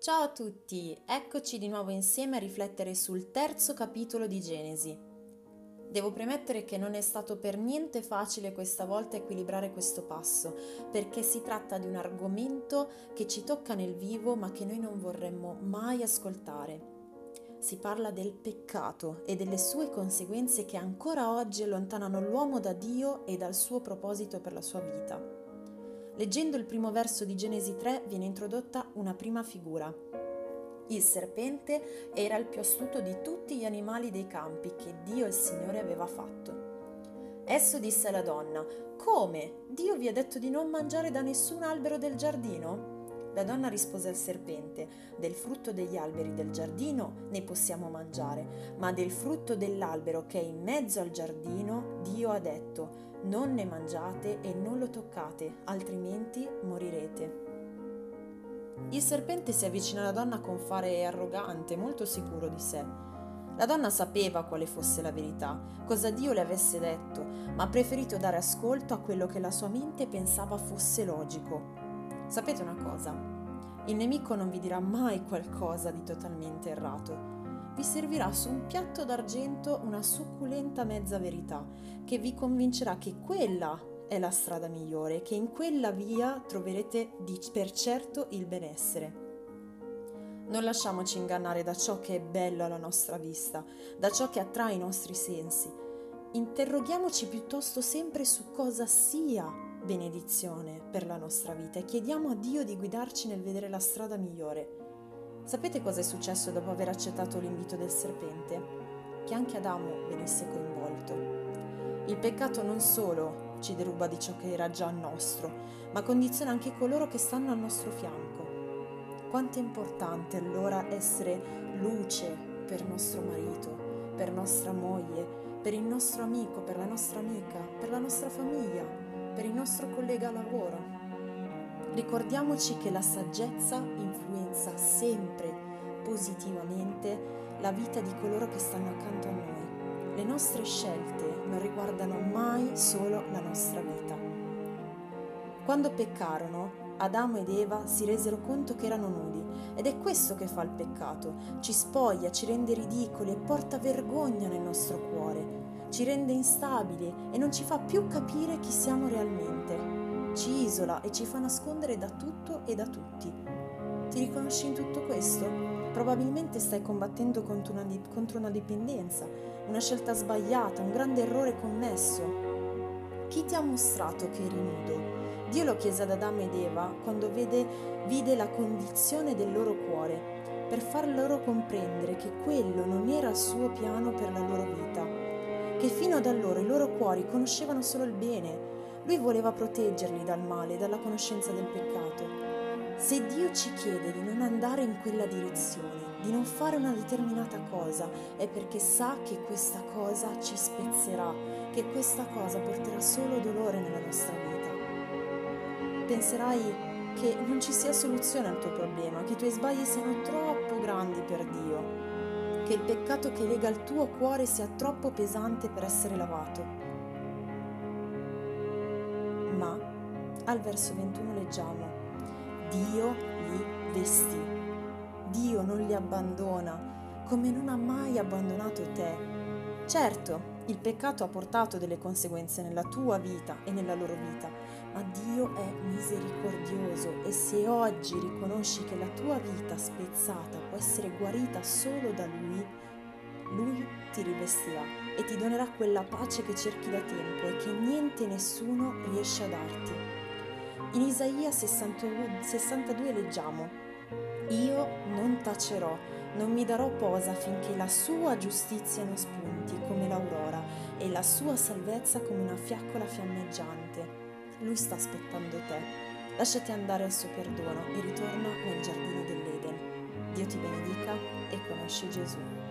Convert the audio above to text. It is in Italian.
Ciao a tutti, eccoci di nuovo insieme a riflettere sul terzo capitolo di Genesi. Devo premettere che non è stato per niente facile questa volta equilibrare questo passo, perché si tratta di un argomento che ci tocca nel vivo ma che noi non vorremmo mai ascoltare. Si parla del peccato e delle sue conseguenze che ancora oggi allontanano l'uomo da Dio e dal suo proposito per la sua vita. Leggendo il primo verso di Genesi 3 viene introdotta una prima figura. Il serpente era il più astuto di tutti gli animali dei campi che Dio il Signore aveva fatto. Esso disse alla donna, Come? Dio vi ha detto di non mangiare da nessun albero del giardino? La donna rispose al serpente, Del frutto degli alberi del giardino ne possiamo mangiare, ma del frutto dell'albero che è in mezzo al giardino Dio ha detto, non ne mangiate e non lo toccate, altrimenti morirete. Il serpente si avvicina alla donna con fare arrogante, molto sicuro di sé. La donna sapeva quale fosse la verità, cosa Dio le avesse detto, ma ha preferito dare ascolto a quello che la sua mente pensava fosse logico. Sapete una cosa? Il nemico non vi dirà mai qualcosa di totalmente errato vi servirà su un piatto d'argento una succulenta mezza verità che vi convincerà che quella è la strada migliore, che in quella via troverete di per certo il benessere. Non lasciamoci ingannare da ciò che è bello alla nostra vista, da ciò che attrae i nostri sensi. Interroghiamoci piuttosto sempre su cosa sia benedizione per la nostra vita e chiediamo a Dio di guidarci nel vedere la strada migliore. Sapete cosa è successo dopo aver accettato l'invito del serpente? Che anche Adamo venisse coinvolto. Il peccato non solo ci deruba di ciò che era già nostro, ma condiziona anche coloro che stanno al nostro fianco. Quanto è importante allora essere luce per nostro marito, per nostra moglie, per il nostro amico, per la nostra amica, per la nostra famiglia, per il nostro collega a lavoro. Ricordiamoci che la saggezza influenza sempre positivamente la vita di coloro che stanno accanto a noi. Le nostre scelte non riguardano mai solo la nostra vita. Quando peccarono, Adamo ed Eva si resero conto che erano nudi ed è questo che fa il peccato. Ci spoglia, ci rende ridicoli e porta vergogna nel nostro cuore. Ci rende instabili e non ci fa più capire chi siamo realmente ci isola e ci fa nascondere da tutto e da tutti. Ti riconosci in tutto questo? Probabilmente stai combattendo contro una, contro una dipendenza, una scelta sbagliata, un grande errore commesso. Chi ti ha mostrato che eri nudo? Dio lo chiese ad Adamo ed Eva quando vede, vide la condizione del loro cuore, per far loro comprendere che quello non era il suo piano per la loro vita, che fino ad allora i loro cuori conoscevano solo il bene, lui voleva proteggerli dal male, dalla conoscenza del peccato. Se Dio ci chiede di non andare in quella direzione, di non fare una determinata cosa, è perché sa che questa cosa ci spezzerà, che questa cosa porterà solo dolore nella nostra vita. Penserai che non ci sia soluzione al tuo problema, che i tuoi sbagli siano troppo grandi per Dio, che il peccato che lega il tuo cuore sia troppo pesante per essere lavato ma al verso 21 leggiamo, Dio li vestì, Dio non li abbandona come non ha mai abbandonato te. Certo, il peccato ha portato delle conseguenze nella tua vita e nella loro vita, ma Dio è misericordioso e se oggi riconosci che la tua vita spezzata può essere guarita solo da Lui, Lui ti rivestirà e ti donerà quella pace che cerchi da tempo e che niente e nessuno riesce a darti. In Isaia 62, 62 leggiamo, Io non tacerò, non mi darò posa finché la sua giustizia non spunti come l'aurora e la sua salvezza come una fiaccola fiammeggiante. Lui sta aspettando te. Lasciati andare al suo perdono e ritorna nel giardino dell'Eden. Dio ti benedica e conosci Gesù.